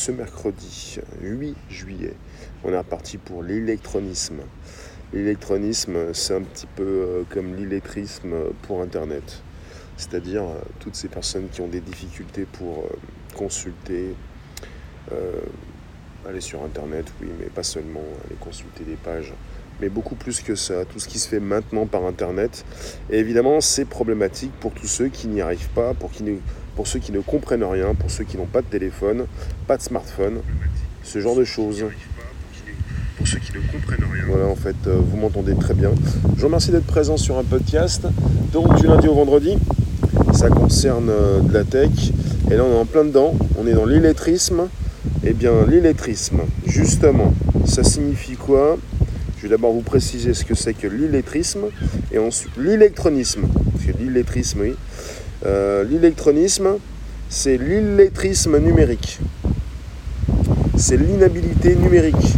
Ce mercredi 8 juillet, on est reparti pour l'électronisme. L'électronisme, c'est un petit peu euh, comme l'illettrisme pour Internet. C'est-à-dire euh, toutes ces personnes qui ont des difficultés pour euh, consulter, aller sur Internet, oui, mais pas seulement aller consulter des pages, mais beaucoup plus que ça, tout ce qui se fait maintenant par Internet. Et évidemment, c'est problématique pour tous ceux qui n'y arrivent pas, pour, qui ne, pour ceux qui ne comprennent rien, pour ceux qui n'ont pas de téléphone, pas de smartphone, ce genre de choses. Pour ceux qui ne comprennent rien. Voilà, en fait, euh, vous m'entendez très bien. Je vous remercie d'être présent sur un podcast. Donc, du lundi au vendredi, ça concerne euh, de la tech. Et là, on est en plein dedans. On est dans l'illettrisme. Eh bien, l'illettrisme, justement, ça signifie quoi? Je vais d'abord vous préciser ce que c'est que l'illettrisme et ensuite l'électronisme. Parce que l'illettrisme, oui. Euh, l'illectronisme, c'est l'illettrisme numérique. C'est l'inhabilité numérique.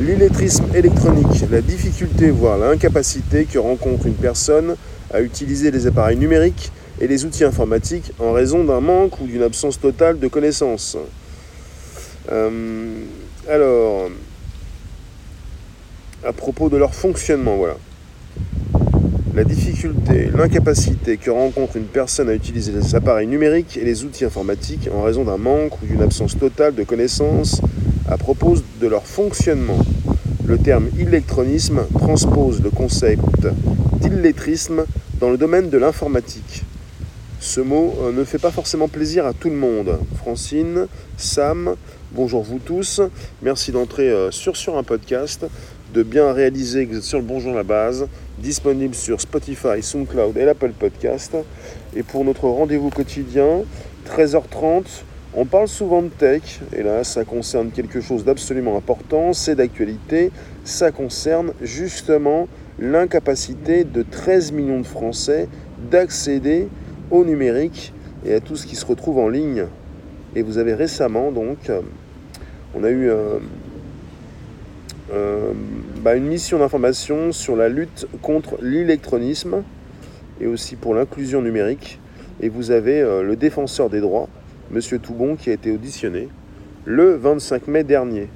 L'illettrisme électronique, la difficulté, voire l'incapacité que rencontre une personne à utiliser les appareils numériques et les outils informatiques en raison d'un manque ou d'une absence totale de connaissances. Euh, alors, à propos de leur fonctionnement, voilà. La difficulté, l'incapacité que rencontre une personne à utiliser les appareils numériques et les outils informatiques en raison d'un manque ou d'une absence totale de connaissances à propos de leur fonctionnement. Le terme illectronisme transpose le concept d'illettrisme dans le domaine de l'informatique. Ce mot euh, ne fait pas forcément plaisir à tout le monde. Francine, Sam, bonjour vous tous. Merci d'entrer euh, sur, un podcast, de bien réaliser sur le Bonjour la base, disponible sur Spotify, SoundCloud et l'Apple Podcast. Et pour notre rendez-vous quotidien, 13h30, on parle souvent de tech, et là ça concerne quelque chose d'absolument important, c'est d'actualité, ça concerne justement l'incapacité de 13 millions de Français d'accéder au numérique et à tout ce qui se retrouve en ligne. Et vous avez récemment donc, euh, on a eu euh, euh, bah, une mission d'information sur la lutte contre l'électronisme et aussi pour l'inclusion numérique. Et vous avez le défenseur des droits, Monsieur Toubon, qui a été auditionné le 25 mai dernier.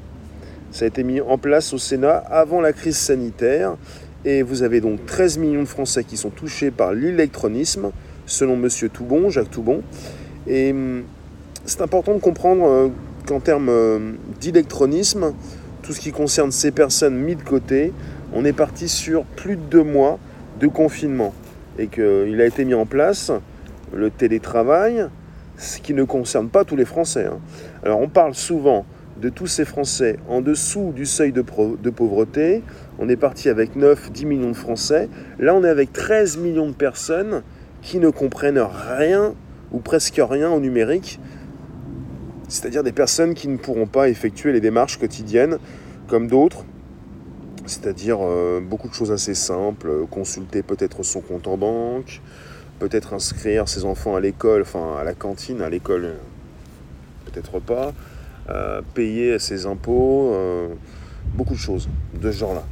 Ça a été mis en place au Sénat avant la crise sanitaire et vous avez donc 13 millions de Français qui sont touchés par l'électronisme, selon Monsieur Toubon, Jacques Toubon. Et hum, c'est important de comprendre euh, qu'en termes euh, d'électronisme, tout ce qui concerne ces personnes mises de côté, on est parti sur plus de deux mois de confinement et qu'il a été mis en place le télétravail, ce qui ne concerne pas tous les Français. Hein. Alors on parle souvent de tous ces Français en dessous du seuil de, de pauvreté. On est parti avec 9-10 millions de Français. Là, on est avec 13 millions de personnes qui ne comprennent rien ou presque rien au numérique. C'est-à-dire des personnes qui ne pourront pas effectuer les démarches quotidiennes comme d'autres. C'est-à-dire euh, beaucoup de choses assez simples, consulter peut-être son compte en banque, peut-être inscrire ses enfants à l'école, enfin à la cantine, à l'école, peut-être pas, euh, payer ses impôts, euh, beaucoup de choses de ce genre-là.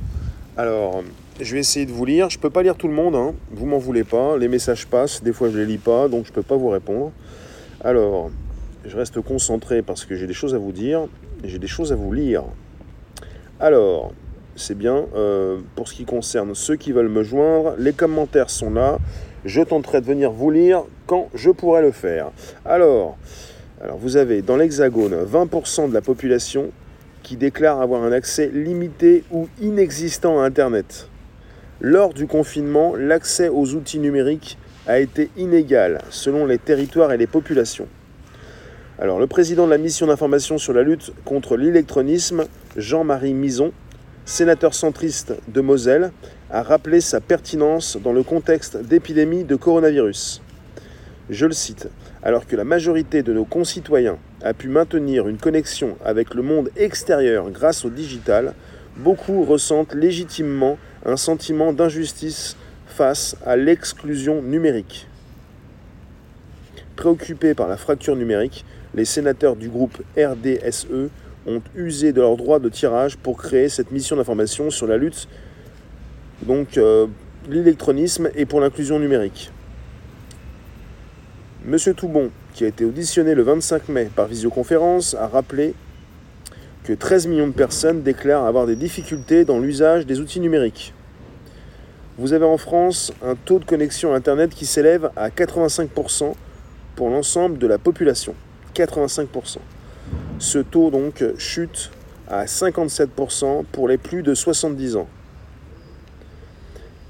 Alors, je vais essayer de vous lire. Je ne peux pas lire tout le monde, hein. vous m'en voulez pas. Les messages passent, des fois je ne les lis pas, donc je ne peux pas vous répondre. Alors, je reste concentré parce que j'ai des choses à vous dire j'ai des choses à vous lire. Alors, c'est bien. Euh, pour ce qui concerne ceux qui veulent me joindre, les commentaires sont là. Je tenterai de venir vous lire quand je pourrai le faire. Alors, alors vous avez dans l'Hexagone 20% de la population qui déclare avoir un accès limité ou inexistant à Internet. Lors du confinement, l'accès aux outils numériques a été inégal selon les territoires et les populations. Alors, le président de la mission d'information sur la lutte contre l'électronisme, Jean-Marie Mison, sénateur centriste de Moselle, a rappelé sa pertinence dans le contexte d'épidémie de coronavirus. Je le cite, alors que la majorité de nos concitoyens a pu maintenir une connexion avec le monde extérieur grâce au digital, beaucoup ressentent légitimement un sentiment d'injustice face à l'exclusion numérique. Préoccupés par la fracture numérique, les sénateurs du groupe RDSE ont usé de leur droit de tirage pour créer cette mission d'information sur la lutte donc euh, l'électronisme et pour l'inclusion numérique. Monsieur Toubon, qui a été auditionné le 25 mai par visioconférence, a rappelé que 13 millions de personnes déclarent avoir des difficultés dans l'usage des outils numériques. Vous avez en France un taux de connexion Internet qui s'élève à 85% pour l'ensemble de la population. 85%. Ce taux donc chute à 57% pour les plus de 70 ans.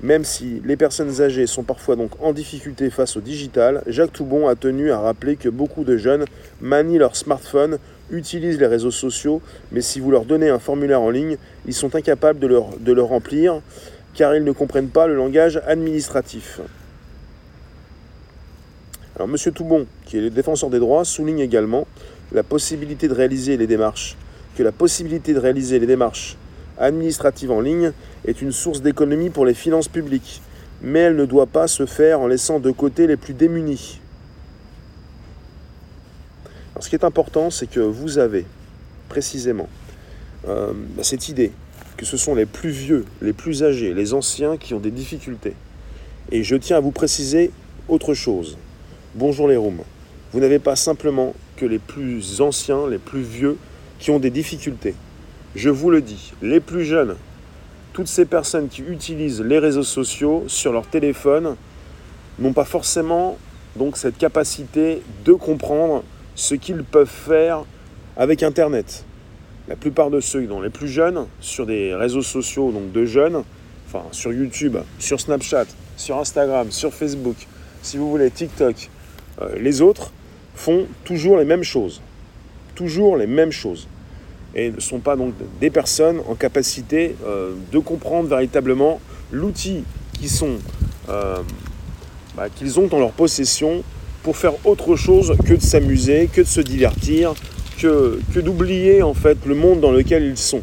Même si les personnes âgées sont parfois donc en difficulté face au digital, Jacques Toubon a tenu à rappeler que beaucoup de jeunes manient leur smartphone, utilisent les réseaux sociaux, mais si vous leur donnez un formulaire en ligne, ils sont incapables de, de le remplir car ils ne comprennent pas le langage administratif. M. Toubon, qui est le défenseur des droits, souligne également la possibilité de réaliser les démarches, que la possibilité de réaliser les démarches administratives en ligne est une source d'économie pour les finances publiques, mais elle ne doit pas se faire en laissant de côté les plus démunis. Ce qui est important, c'est que vous avez précisément euh, cette idée que ce sont les plus vieux, les plus âgés, les anciens qui ont des difficultés. Et je tiens à vous préciser autre chose. Bonjour les Roms. Vous n'avez pas simplement que les plus anciens, les plus vieux, qui ont des difficultés. Je vous le dis, les plus jeunes, toutes ces personnes qui utilisent les réseaux sociaux sur leur téléphone n'ont pas forcément donc cette capacité de comprendre ce qu'ils peuvent faire avec Internet. La plupart de ceux, dont les plus jeunes, sur des réseaux sociaux donc de jeunes, sur YouTube, sur Snapchat, sur Instagram, sur Facebook, si vous voulez TikTok, les autres font toujours les mêmes choses. Toujours les mêmes choses. Et ne sont pas donc des personnes en capacité euh, de comprendre véritablement l'outil euh, bah, qu'ils ont en leur possession pour faire autre chose que de s'amuser, que de se divertir, que, que d'oublier en fait le monde dans lequel ils sont.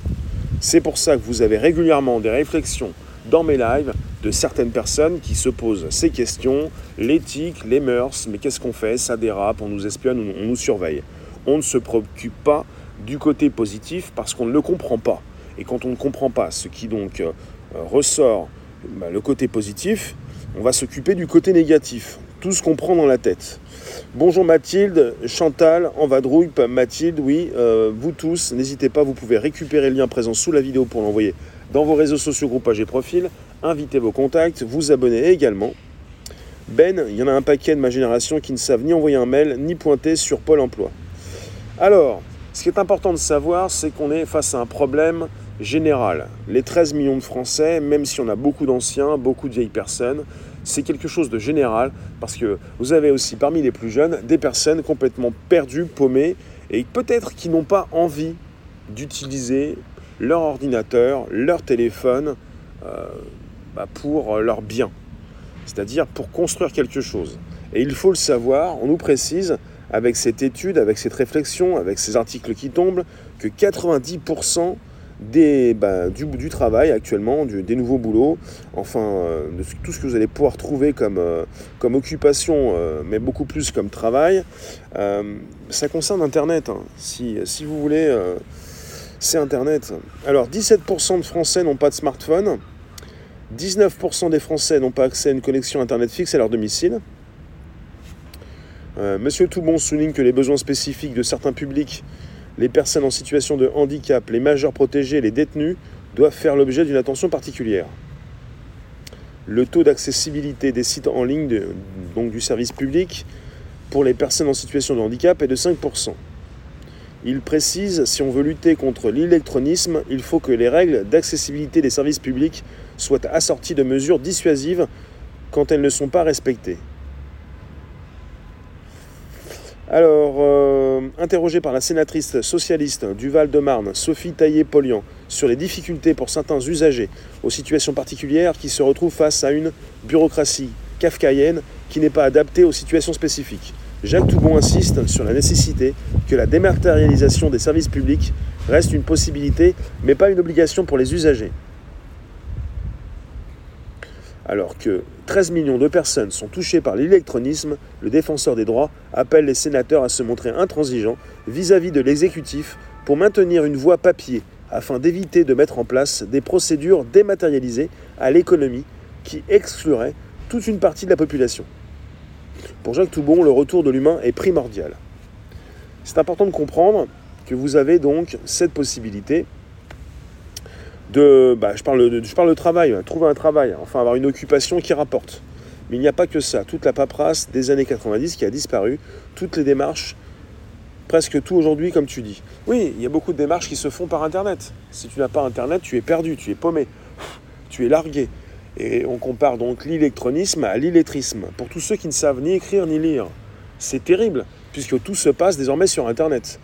C'est pour ça que vous avez régulièrement des réflexions dans mes lives de certaines personnes qui se posent ces questions, l'éthique, les mœurs, mais qu'est-ce qu'on fait? Ça dérape, on nous espionne, on nous surveille. On ne se préoccupe pas du côté positif parce qu'on ne le comprend pas. Et quand on ne comprend pas ce qui donc euh, ressort, bah, le côté positif, on va s'occuper du côté négatif. Tout ce qu'on prend dans la tête. Bonjour Mathilde, Chantal, en vadrouille, Mathilde, oui, euh, vous tous, n'hésitez pas, vous pouvez récupérer le lien présent sous la vidéo pour l'envoyer dans vos réseaux sociaux, groupages et profils, invitez vos contacts, vous abonner également. Ben, il y en a un paquet de ma génération qui ne savent ni envoyer un mail, ni pointer sur Pôle emploi. Alors, ce qui est important de savoir, c'est qu'on est face à un problème général. Les 13 millions de Français, même si on a beaucoup d'anciens, beaucoup de vieilles personnes, c'est quelque chose de général parce que vous avez aussi parmi les plus jeunes des personnes complètement perdues, paumées et peut-être qui n'ont pas envie d'utiliser leur ordinateur, leur téléphone euh, bah, pour leur bien, c'est-à-dire pour construire quelque chose. Et il faut le savoir, on nous précise avec cette étude, avec cette réflexion, avec ces articles qui tombent, que 90% des, bah, du, travail actuellement, des nouveaux boulots, enfin euh, de tout ce que vous allez pouvoir trouver comme, euh, occupation, euh, mais beaucoup plus comme travail, ça concerne Internet. Hein. Si, vous voulez, c'est Internet. Alors 17% de Français n'ont pas de smartphone, 19% des Français n'ont pas accès à une connexion Internet fixe à leur domicile. Monsieur Toubon souligne que les besoins spécifiques de certains publics les personnes en situation de handicap, les majeurs protégés, les détenus doivent faire l'objet d'une attention particulière. Le taux d'accessibilité des sites en ligne, donc du service public, pour les personnes en situation de handicap est de 5%. Il précise, si on veut lutter contre l'électronisme, il faut que les règles d'accessibilité des services publics soient assorties de mesures dissuasives quand elles ne sont pas respectées. Alors, euh, interrogée par la sénatrice socialiste du Val-de-Marne, Sophie Taillé-Polian, sur les difficultés pour certains usagers aux situations particulières qui se retrouvent face à une bureaucratie kafkaïenne qui n'est pas adaptée aux situations spécifiques. Jacques Toubon insiste sur la nécessité que la dématérialisation des services publics reste une possibilité, mais pas une obligation pour les usagers alors que 13 millions de personnes sont touchées par l'électronisme, le défenseur des droits appelle les sénateurs à se montrer intransigeants vis-à-vis de l'exécutif pour maintenir une voie papier afin d'éviter de mettre en place des procédures dématérialisées à l'économie qui excluraient toute une partie de la population. Pour Jacques Toubon, le retour de l'humain est primordial. C'est important de comprendre que vous avez donc cette possibilité de, bah, je, parle de, je parle de travail, trouver un travail, enfin avoir une occupation qui rapporte. Mais il n'y a pas que ça. Toute la paperasse des années 90 qui a disparu, toutes les démarches, presque tout aujourd'hui, comme tu dis. Oui, il y a beaucoup de démarches qui se font par Internet. Si tu n'as pas Internet, tu es perdu, tu es paumé, tu es largué. Et on compare donc l'électronisme à l'illettrisme. Pour tous ceux qui ne savent ni écrire ni lire, c'est terrible, puisque tout se passe désormais sur Internet.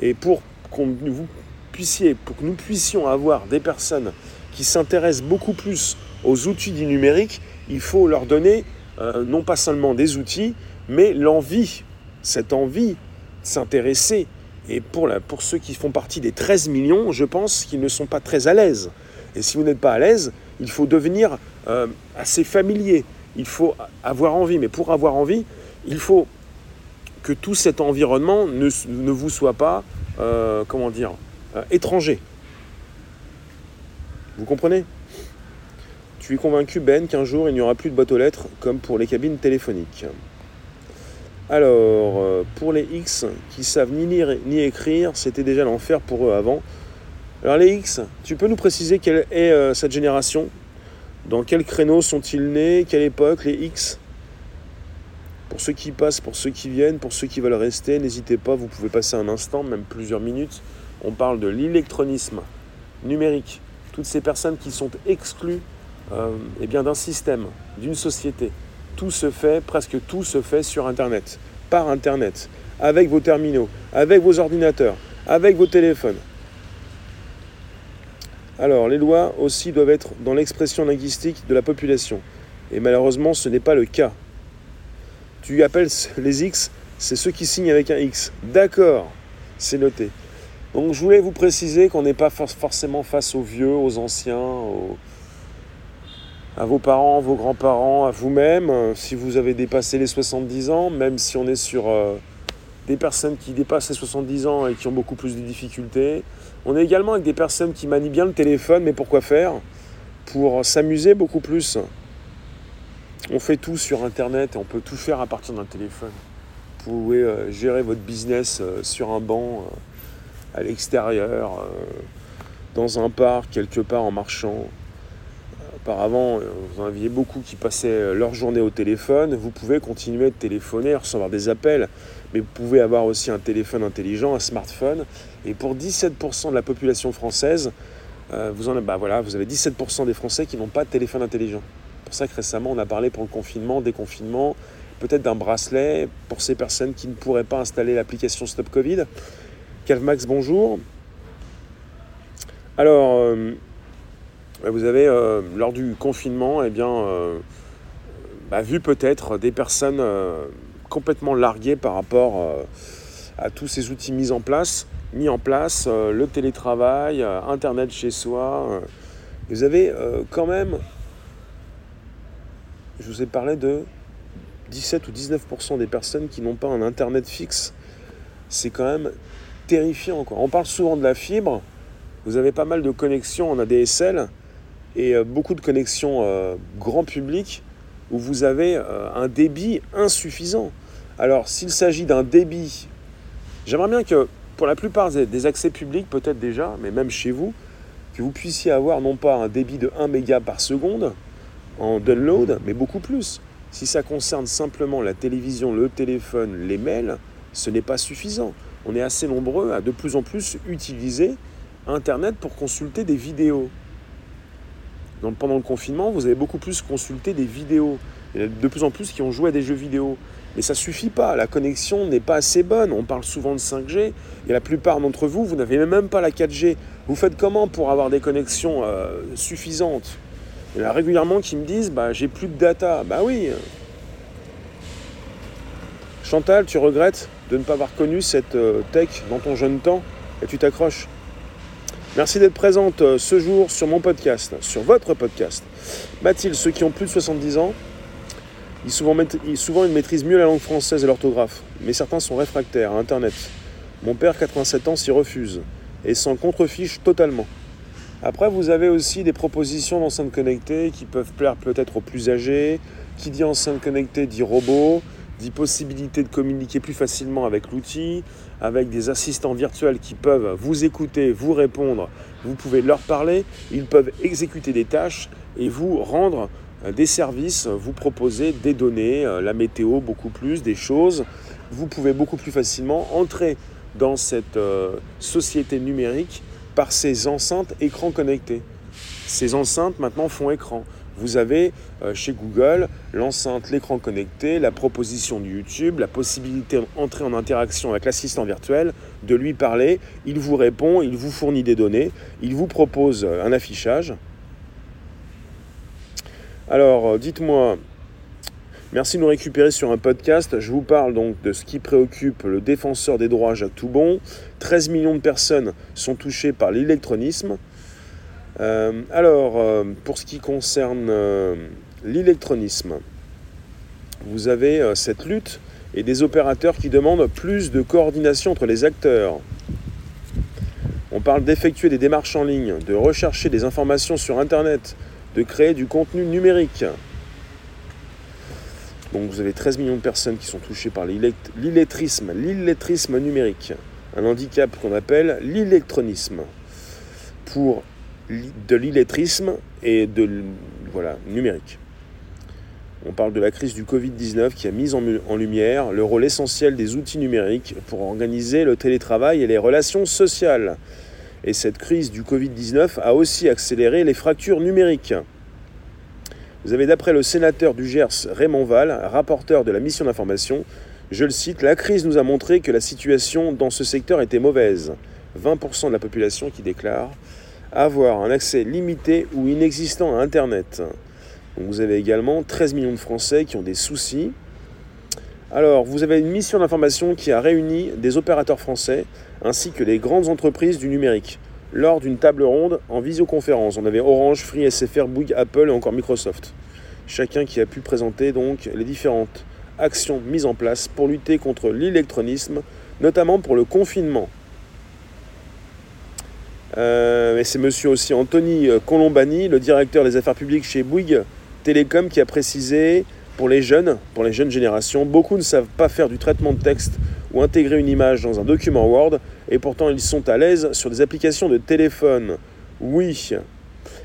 Et pour qu'on vous puissiez, pour que nous puissions avoir des personnes qui s'intéressent beaucoup plus aux outils du numérique, il faut leur donner euh, non pas seulement des outils, mais l'envie, cette envie de s'intéresser. Et pour, la, pour ceux qui font partie des 13 millions, je pense qu'ils ne sont pas très à l'aise. Et si vous n'êtes pas à l'aise, il faut devenir euh, assez familier. Il faut avoir envie. Mais pour avoir envie, il faut que tout cet environnement ne, ne vous soit pas, euh, comment dire, euh, étranger. Vous comprenez? Tu es convaincu, Ben, qu'un jour il n'y aura plus de boîte aux lettres comme pour les cabines téléphoniques. Alors, pour les X qui savent ni lire ni écrire, c'était déjà l'enfer pour eux avant. Alors les X, tu peux nous préciser quelle est cette génération? Dans quel créneau sont-ils nés? Quelle époque? Les X? Pour ceux qui passent, pour ceux qui viennent, pour ceux qui veulent rester, n'hésitez pas, vous pouvez passer un instant, même plusieurs minutes. On parle de l'électronisme numérique. Toutes ces personnes qui sont exclues euh, eh bien, d'un système, d'une société. Tout se fait, presque tout se fait sur Internet, par Internet, avec vos terminaux, avec vos ordinateurs, avec vos téléphones. Alors, les lois aussi doivent être dans l'expression linguistique de la population. Et malheureusement, ce n'est pas le cas. Tu appelles les X, c'est ceux qui signent avec un X. D'accord, c'est noté. Donc je voulais vous préciser qu'on n'est pas forcément face aux vieux, aux anciens, à vos parents, vos grands-parents, à vous-même. Si vous avez dépassé les 70 ans, même si on est sur euh, des personnes qui dépassent les 70 ans et qui ont beaucoup plus de difficultés, on est également avec des personnes qui manient bien le téléphone, mais pourquoi faire? Pour s'amuser beaucoup plus. On fait tout sur Internet et on peut tout faire à partir d'un téléphone. Vous pouvez euh, gérer votre business euh, sur un banc, euh, à l'extérieur, dans un parc, quelque part en marchant. Auparavant, vous en aviez beaucoup qui passaient leur journée au téléphone. Vous pouvez continuer de téléphoner, recevoir des appels, mais vous pouvez avoir aussi un téléphone intelligent, un smartphone. Et pour 17% de la population française, euh, vous, en, bah voilà, vous avez 17% des Français qui n'ont pas de téléphone intelligent. C'est pour ça que récemment, on a parlé pour le confinement, déconfinement, peut-être d'un bracelet pour ces personnes qui ne pourraient pas installer l'application Stop Covid. Calmax, bonjour. Alors, euh, vous avez, euh, lors du confinement, eh bien, bah, vu peut-être des personnes complètement larguées par rapport à tous ces outils mis en place mis en place, euh, le télétravail, euh, Internet chez soi. Euh. vous avez quand même, je vous ai parlé de 17 ou 19% des personnes qui n'ont pas un Internet fixe. C'est quand même terrifiant. On parle souvent de la fibre. Vous avez pas mal de connexions en ADSL et beaucoup de connexions grand public où vous avez un débit insuffisant. Alors s'il s'agit d'un débit, j'aimerais bien que pour la plupart des accès publics, peut-être déjà, mais même chez vous, que vous puissiez avoir non pas un débit de 1 méga par seconde en download, mais beaucoup plus. Si ça concerne simplement la télévision, le téléphone, les mails, ce n'est pas suffisant. On est assez nombreux à de plus en plus utiliser Internet pour consulter des vidéos. Pendant le confinement, vous avez beaucoup plus consulté des vidéos. Il y a de plus en plus qui ont joué à des jeux vidéo. Mais ça suffit pas, la connexion n'est pas assez bonne. On parle souvent de 5G, et la plupart d'entre vous, vous n'avez même pas la 4G. Vous faites comment pour avoir des connexions euh, suffisantes? Il y en a régulièrement qui me disent bah, j'ai plus de data. Bah oui. Chantal, tu regrettes de ne pas avoir connu cette euh, tech dans ton jeune temps? Et tu t'accroches? Merci d'être présente euh, ce jour sur mon podcast, sur votre podcast. Mathilde, ceux qui ont plus de 70 ans, ils souvent, souvent ils maîtrisent mieux la langue française et l'orthographe, mais certains sont réfractaires à Internet. Mon père, 87 ans, s'y refuse et s'en contrefiche totalement. Après, vous avez aussi des propositions d'enceintes connectées qui peuvent plaire peut-être aux plus âgés. Qui dit enceinte connectée dit robot. des possibilités de communiquer plus facilement avec l'outil, avec des assistants virtuels qui peuvent vous écouter, vous répondre, vous pouvez leur parler, ils peuvent exécuter des tâches et vous rendre des services, vous proposer des données, euh, la météo beaucoup plus, des choses. Vous pouvez beaucoup plus facilement entrer dans cette euh, société numérique par ces enceintes écrans connectés. Ces enceintes maintenant font écran. Vous avez euh, chez Google l'enceinte, l'écran connecté, la proposition de YouTube, la possibilité d'entrer en interaction avec l'assistant virtuel, de lui parler. Il vous répond, il vous fournit des données, il vous propose euh, un affichage. Alors, euh, dites-moi, merci de nous récupérer sur un podcast. Je vous parle donc de ce qui préoccupe le défenseur des droits Jacques Toubon. 13 millions de personnes sont touchées par l'électronisme. Euh, alors, euh, pour ce qui concerne l'électronisme, vous avez cette lutte et des opérateurs qui demandent plus de coordination entre les acteurs. On parle d'effectuer des démarches en ligne, de rechercher des informations sur Internet, de créer du contenu numérique. Donc vous avez 13 millions de personnes qui sont touchées par l'illettrisme, l'illettrisme numérique, un handicap qu'on appelle l'électronisme. Pour de l'illettrisme et de voilà, numérique. On parle de la crise du Covid-19 qui a mis en, en, lumière le rôle essentiel des outils numériques pour organiser le télétravail et les relations sociales. Et cette crise du Covid-19 a aussi accéléré les fractures numériques. Vous avez d'après le sénateur du Gers Raymond Val, rapporteur de la mission d'information, je le cite, La crise nous a montré que la situation dans ce secteur était mauvaise. 20% de la population qui déclare avoir un accès limité ou inexistant à Internet. vous avez également 13 millions de Français qui ont des soucis. Alors, vous avez une mission d'information qui a réuni des opérateurs français ainsi que les grandes entreprises du numérique lors d'une table ronde en visioconférence. On avait Orange, Free, SFR, Bouygues, Apple et encore Microsoft. Chacun qui a pu présenter donc les différentes actions mises en place pour lutter contre l'électronisme, notamment pour le confinement. Euh, c'est monsieur aussi Anthony euh, Colombani, le directeur des affaires publiques chez Bouygues Télécom, qui a précisé pour les jeunes, pour les jeunes générations, beaucoup ne savent pas faire du traitement de texte ou intégrer une image dans un document Word, et pourtant ils sont à l'aise sur des applications de téléphone. Oui.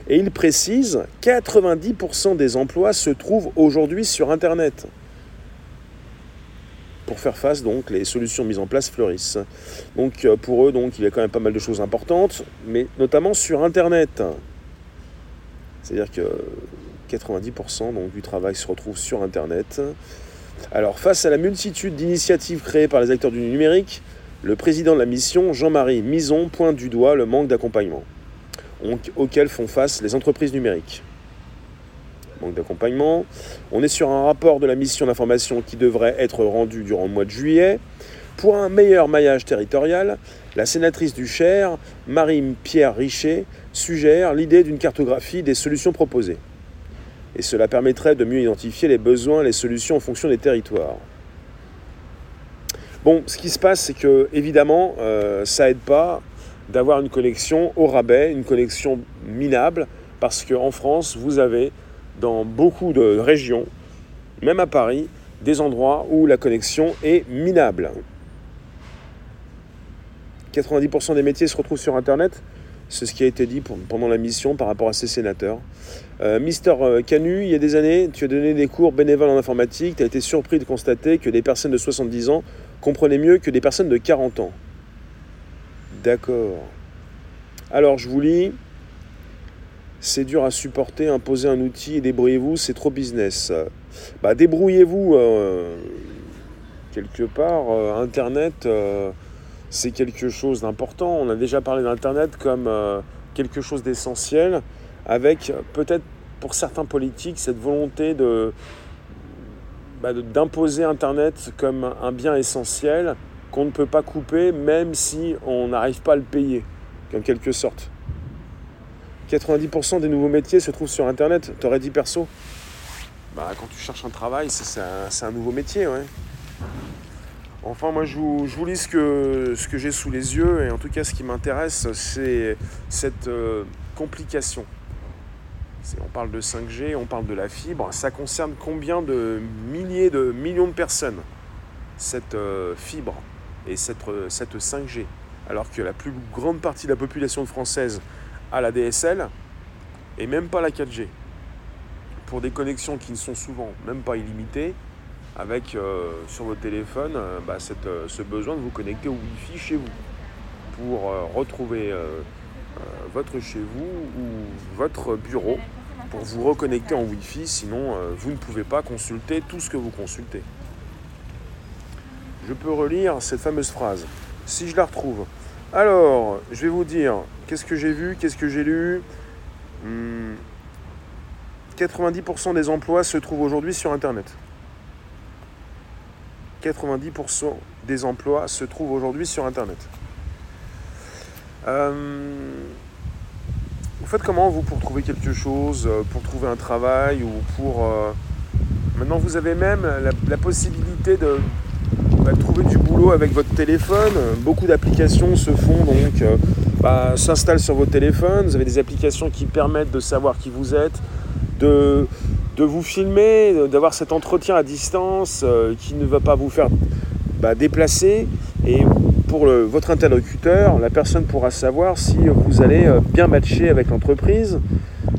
Et il précise, 90% des emplois se trouvent aujourd'hui sur Internet pour faire face, donc les solutions mises en place fleurissent. Donc euh, pour eux, donc, il y a quand même pas mal de choses importantes, mais notamment sur Internet. C'est-à-dire que 90% donc, du travail se retrouve sur Internet. Alors face à la multitude d'initiatives créées par les acteurs du numérique, le président de la mission, Jean-Marie Mison, pointe du doigt le manque d'accompagnement auquel font face les entreprises numériques manque d'accompagnement. On est sur un rapport de la mission d'information qui devrait être rendu durant le mois de juillet. Pour un meilleur maillage territorial, la sénatrice du Cher, Marie-Pierre Richer, suggère l'idée d'une cartographie des solutions proposées. Et cela permettrait de mieux identifier les besoins les solutions en fonction des territoires. Bon, ce qui se passe, c'est que, évidemment, euh, ça aide pas d'avoir une connexion au rabais, une connexion minable, parce qu'en France, vous avez dans beaucoup de régions, même à Paris, des endroits où la connexion est minable. 90% des métiers se retrouvent sur Internet, c'est ce qui a été dit pendant la mission par rapport à ces sénateurs. Euh, Mister euh, Canu, il y a des années, tu as donné des cours bénévoles en informatique, tu as été surpris de constater que des personnes de 70 ans comprenaient mieux que des personnes de 40 ans. D'accord. Alors je vous lis, c'est dur à supporter, imposer un outil et débrouillez-vous, c'est trop business. Bah, débrouillez-vous euh, quelque part. Internet, c'est quelque chose d'important. On a déjà parlé d'Internet comme quelque chose d'essentiel, avec peut-être pour certains politiques cette volonté bah, d'imposer Internet comme un bien essentiel qu'on ne peut pas couper, même si on n'arrive pas à le payer, en quelque sorte. 90% des nouveaux métiers se trouvent sur Internet. T'aurais dit perso? Bah, quand tu cherches un travail, c'est un, nouveau métier, ouais. Enfin, moi, je vous, lis ce que, j'ai sous les yeux, et en tout cas, ce qui m'intéresse, c'est cette euh, complication. On parle de 5G, on parle de la fibre. Ça concerne combien de milliers de millions de personnes, cette euh, fibre et cette, cette 5G Alors que la plus grande partie de la population française a la DSL et même pas la 4G. Pour des connexions qui ne sont souvent même pas illimitées, avec euh, sur votre téléphone euh, bah, ce besoin de vous connecter au Wi-Fi chez vous pour retrouver votre chez vous ou votre bureau pour vous reconnecter en Wi-Fi, sinon euh, vous ne pouvez pas consulter tout ce que vous consultez. Je peux relire cette fameuse phrase, si je la retrouve. Alors, je vais vous dire, qu'est-ce que j'ai vu, qu'est-ce que j'ai lu? 90% hmm. des emplois se trouvent aujourd'hui sur Internet. 90% des emplois se trouvent aujourd'hui sur Internet. Euh, vous faites comment, vous, pour trouver quelque chose, euh, pour trouver un travail ou pour... Euh, maintenant, vous avez même la, possibilité bah, de, trouver du boulot avec votre téléphone. Beaucoup d'applications se font, donc bah, s'installent sur votre téléphone. Vous avez des applications qui permettent de savoir qui vous êtes, de, de vous filmer, d'avoir cet entretien à distance qui ne va pas vous faire bah, déplacer. Et pour votre interlocuteur, la personne pourra savoir si vous allez euh, bien matcher avec l'entreprise.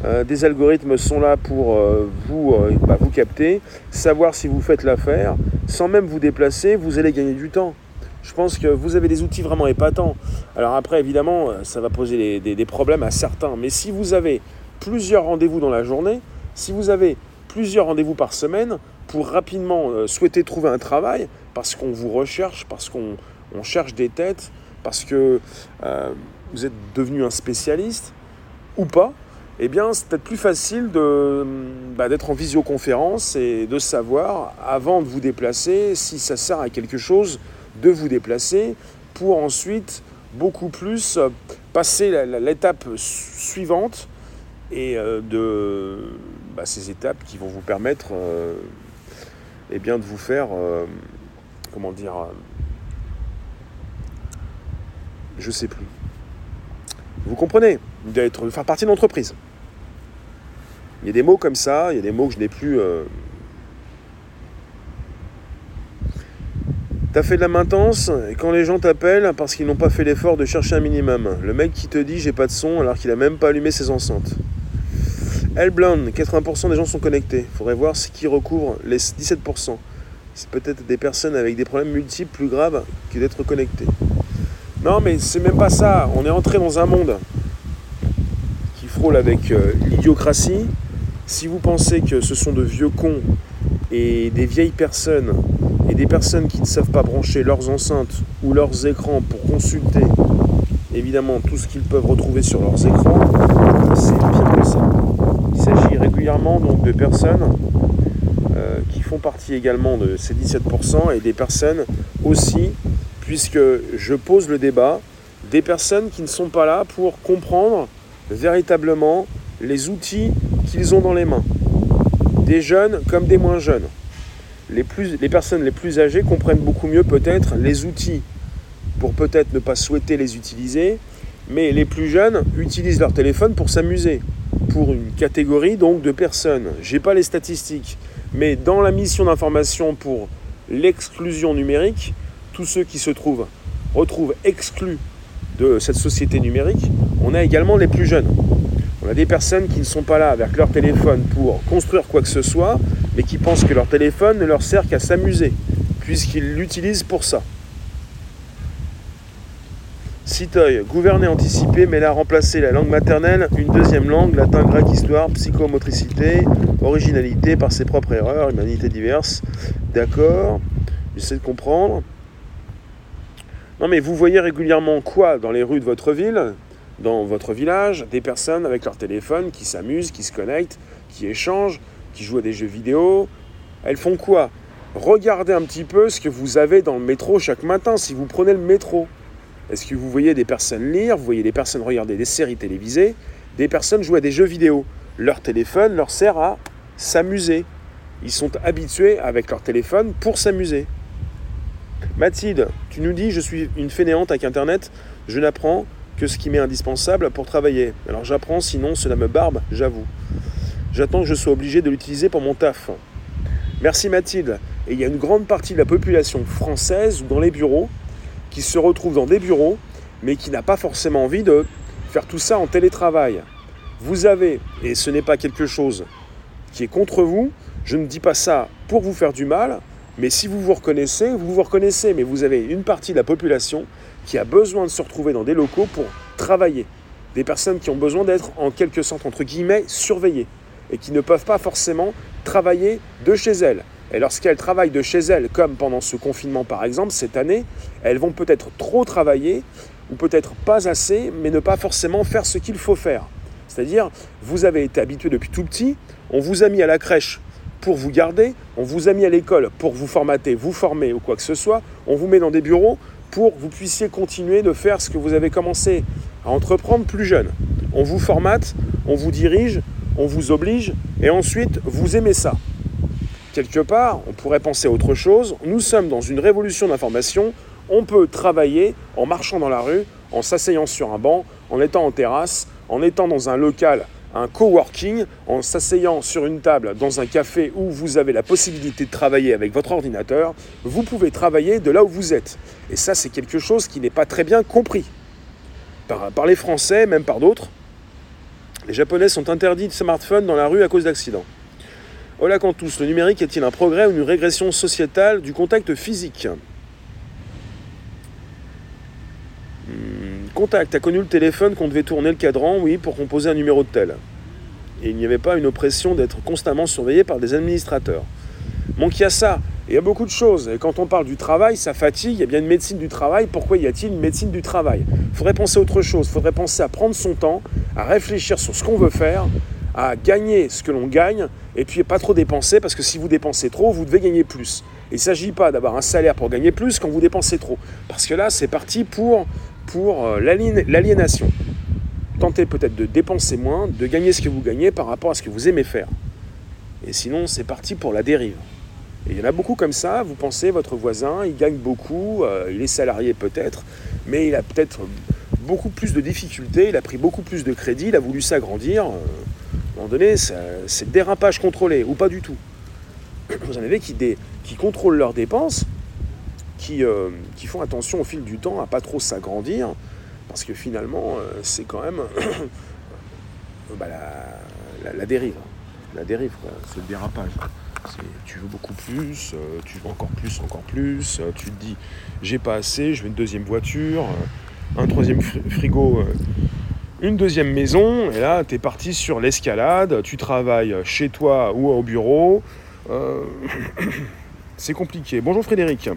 Euh, des algorithmes sont là pour euh, vous, bah, vous capter, savoir si vous faites l'affaire. Sans même vous déplacer, vous allez gagner du temps. Je pense que vous avez des outils vraiment épatants. Alors après, évidemment, ça va poser des problèmes à certains. Mais si vous avez plusieurs rendez-vous dans la journée, si vous avez plusieurs rendez-vous par semaine pour rapidement souhaiter trouver un travail, parce qu'on vous recherche, parce qu'on on cherche des têtes parce que euh, vous êtes devenu un spécialiste ou pas, eh bien, c'est peut-être plus facile bah, d'être en visioconférence et de savoir, avant de vous déplacer, si ça sert à quelque chose de vous déplacer pour ensuite beaucoup plus passer l'étape suivante et euh, de bah, ces étapes qui vont vous permettre euh, eh bien, de vous faire, comment dire, je sais plus. Vous comprenez D'être, faire partie de l'entreprise. Il y a des mots comme ça, il y a des mots que je n'ai plus. Euh... T'as fait de la maintenance et quand les gens t'appellent parce qu'ils n'ont pas fait l'effort de chercher un minimum. Le mec qui te dit j'ai pas de son alors qu'il a même pas allumé ses enceintes. Hellblond, 80% des gens sont connectés. Faudrait voir ce qui recouvre les 17%. C'est peut-être des personnes avec des problèmes multiples plus graves que d'être connectés. Non, mais c'est même pas ça. On est entré dans un monde qui frôle avec euh, l'idiocratie. Si vous pensez que ce sont de vieux cons et des vieilles personnes et des personnes qui ne savent pas brancher leurs enceintes ou leurs écrans pour consulter évidemment tout ce qu'ils peuvent retrouver sur leurs écrans, c'est pire que ça. Il s'agit régulièrement donc de personnes euh, qui font partie également de ces 17% et des personnes aussi puisque je pose le débat des personnes qui ne sont pas là pour comprendre véritablement les outils qu'ils ont dans les mains. Des jeunes comme des moins jeunes. Les, personnes les plus âgées comprennent beaucoup mieux peut-être les outils pour peut-être ne pas souhaiter les utiliser, mais les plus jeunes utilisent leur téléphone pour s'amuser, pour une catégorie donc de personnes. J'ai pas les statistiques, mais dans la mission d'information pour l'exclusion numérique, tous ceux qui se trouvent, retrouvent exclus de cette société numérique, on a également les plus jeunes. On a des personnes qui ne sont pas là avec leur téléphone pour construire quoi que ce soit, mais qui pensent que leur téléphone ne leur sert qu'à s'amuser, puisqu'ils l'utilisent pour ça. Citoy, gouverner, anticiper, mais là remplacer la langue maternelle, une deuxième langue, latin, grec, histoire, psychomotricité, originalité par ses propres erreurs, humanité diverse. D'accord, j'essaie de comprendre. Non mais vous voyez régulièrement quoi dans les rues de votre ville, dans votre village, des personnes avec leur téléphone qui s'amusent, qui se connectent, qui échangent, qui jouent à des jeux vidéo. Elles font quoi? Regardez un petit peu ce que vous avez dans le métro chaque matin si vous prenez le métro. Est-ce que vous voyez des personnes lire, vous voyez des personnes regarder des séries télévisées, des personnes jouer à des jeux vidéo Leur téléphone leur sert à s'amuser. Ils sont habitués avec leur téléphone pour s'amuser. Mathilde, tu nous dis, je suis une fainéante avec Internet, je n'apprends que ce qui m'est indispensable pour travailler. Alors j'apprends, sinon cela me barbe, j'avoue. J'attends que je sois obligé de l'utiliser pour mon taf. Merci Mathilde. Et il y a une grande partie de la population française dans les bureaux qui se retrouve dans des bureaux, mais qui n'a pas forcément envie de faire tout ça en télétravail. Vous avez, et ce n'est pas quelque chose qui est contre vous, je ne dis pas ça pour vous faire du mal, mais si vous vous reconnaissez, vous vous reconnaissez, mais vous avez une partie de la population qui a besoin de se retrouver dans des locaux pour travailler. Des personnes qui ont besoin d'être en quelque sorte, entre guillemets, surveillées et qui ne peuvent pas forcément travailler de chez elles. Et lorsqu'elles travaillent de chez elles, comme pendant ce confinement par exemple, cette année, elles vont peut-être trop travailler, ou peut-être pas assez, mais ne pas forcément faire ce qu'il faut faire. C'est-à-dire, vous avez été habitué depuis tout petit, on vous a mis à la crèche pour vous garder, on vous a mis à l'école pour vous formater, vous former ou quoi que ce soit, on vous met dans des bureaux pour que vous puissiez continuer de faire ce que vous avez commencé à entreprendre plus jeune. On vous formate, on vous dirige, on vous oblige, et ensuite vous aimez ça. Quelque part, on pourrait penser à autre chose. Nous sommes dans une révolution d'information. On peut travailler en marchant dans la rue, en s'asseyant sur un banc, en étant en terrasse, en étant dans un local, un coworking, en s'asseyant sur une table dans un café où vous avez la possibilité de travailler avec votre ordinateur. Vous pouvez travailler de là où vous êtes. Et ça, c'est quelque chose qui n'est pas très bien compris par, par les Français, même par d'autres. Les Japonais sont interdits de smartphones dans la rue à cause d'accidents. Hola tous, le numérique est-il un progrès ou une régression sociétale du contact physique? Hmm, Contact, a connu le téléphone qu'on devait tourner le cadran, oui, pour composer un numéro de tel. Et il n'y avait pas une oppression d'être constamment surveillé par des administrateurs. Donc il y a ça, il y a beaucoup de choses. Et quand on parle du travail, ça fatigue, il y a bien une médecine du travail. Pourquoi y a-t-il une médecine du travail? Il faudrait penser à autre chose, il faudrait penser à prendre son temps, à réfléchir sur ce qu'on veut faire, à gagner ce que l'on gagne et puis pas trop dépenser parce que si vous dépensez trop, vous devez gagner plus. il ne s'agit pas d'avoir un salaire pour gagner plus quand vous dépensez trop. Parce que là, c'est parti pour, euh, l'aliénation. Tentez peut-être de dépenser moins, de gagner ce que vous gagnez par rapport à ce que vous aimez faire. Et sinon, c'est parti pour la dérive. Et il y en a beaucoup comme ça, vous pensez, votre voisin, il gagne beaucoup, euh, il est salarié peut-être, mais il a peut-être beaucoup plus de difficultés, il a pris beaucoup plus de crédit, il a voulu s'agrandir. Euh, moment donné, c'est dérapage contrôlé, ou pas du tout. Vous en avez qui, qui contrôlent leurs dépenses, qui, euh, qui, font attention au fil du temps à pas trop s'agrandir, parce que finalement, euh, c'est quand même bah, la, dérive. La dérive, c'est le dérapage. Tu veux beaucoup plus, euh, tu veux encore plus, encore plus, tu te dis j'ai pas assez, je veux une deuxième voiture, un troisième frigo une deuxième maison, et là, tu es parti sur l'escalade, tu travailles chez toi ou au bureau. Euh, c'est compliqué. Bonjour Frédéric.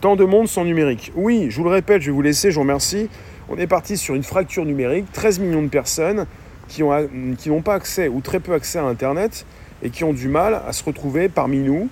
Tant de monde sans numérique. Oui, je vous le répète, je vais vous laisser, je vous remercie. On est parti sur une fracture numérique, 13 millions de personnes qui n'ont pas accès ou très peu accès à Internet et qui ont du mal à se retrouver parmi nous.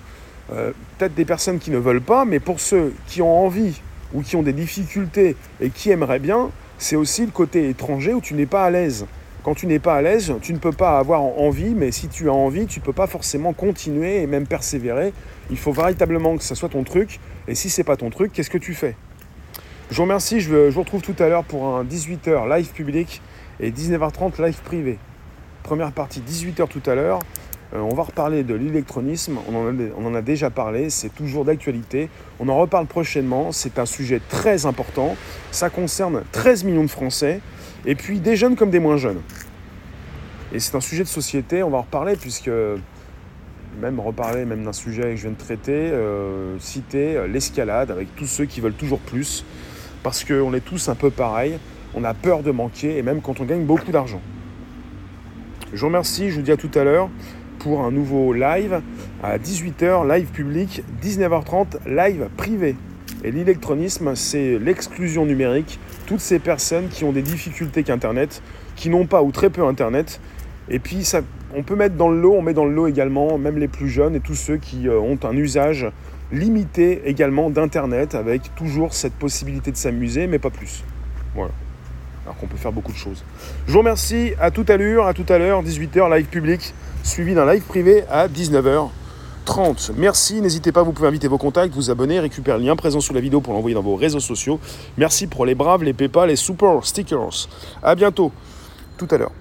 Euh, peut-être des personnes qui ne veulent pas, mais pour ceux qui ont envie ou qui ont des difficultés et qui aimeraient bien, c'est aussi le côté étranger où tu n'es pas à l'aise. Quand tu n'es pas à l'aise, tu ne peux pas avoir envie, mais si tu as envie, tu ne peux pas forcément continuer et même persévérer. Il faut véritablement que ça soit ton truc. Et si ce n'est pas ton truc, qu'est-ce que tu fais? Je vous remercie, je vous retrouve tout à l'heure pour un 18h live public et 19h30 live privé. Première partie 18h tout à l'heure. Euh, on va reparler de l'électronisme, on, en a déjà parlé, c'est toujours d'actualité. On en reparle prochainement, c'est un sujet très important. Ça concerne 13 millions de Français, et puis des jeunes comme des moins jeunes. Et c'est un sujet de société, on va en reparler, puisque même reparler même d'un sujet que je viens de traiter, euh, citer euh, l'escalade avec tous ceux qui veulent toujours plus, parce qu'on est tous un peu pareils, on a peur de manquer, et même quand on gagne beaucoup d'argent. Je vous remercie, je vous dis à tout à l'heure pour un nouveau live à 18h, live public, 19h30, live privé. Et l'électronisme, c'est l'exclusion numérique. Toutes ces personnes qui ont des difficultés qu'Internet, qui n'ont pas ou très peu Internet. Et puis, ça, on peut mettre dans le lot, on met dans le lot également, même les plus jeunes et tous ceux qui euh, ont un usage limité également d'Internet, avec toujours cette possibilité de s'amuser, mais pas plus. Voilà. Alors qu'on peut faire beaucoup de choses. Je vous remercie, à toute allure, à tout à l'heure, 18h, live public suivi d'un live privé à 19h30. Merci, n'hésitez pas, vous pouvez inviter vos contacts, vous abonner, récupérer le lien présent sous la vidéo pour l'envoyer dans vos réseaux sociaux. Merci pour les braves, les PayPal, les super stickers. À bientôt, tout à l'heure.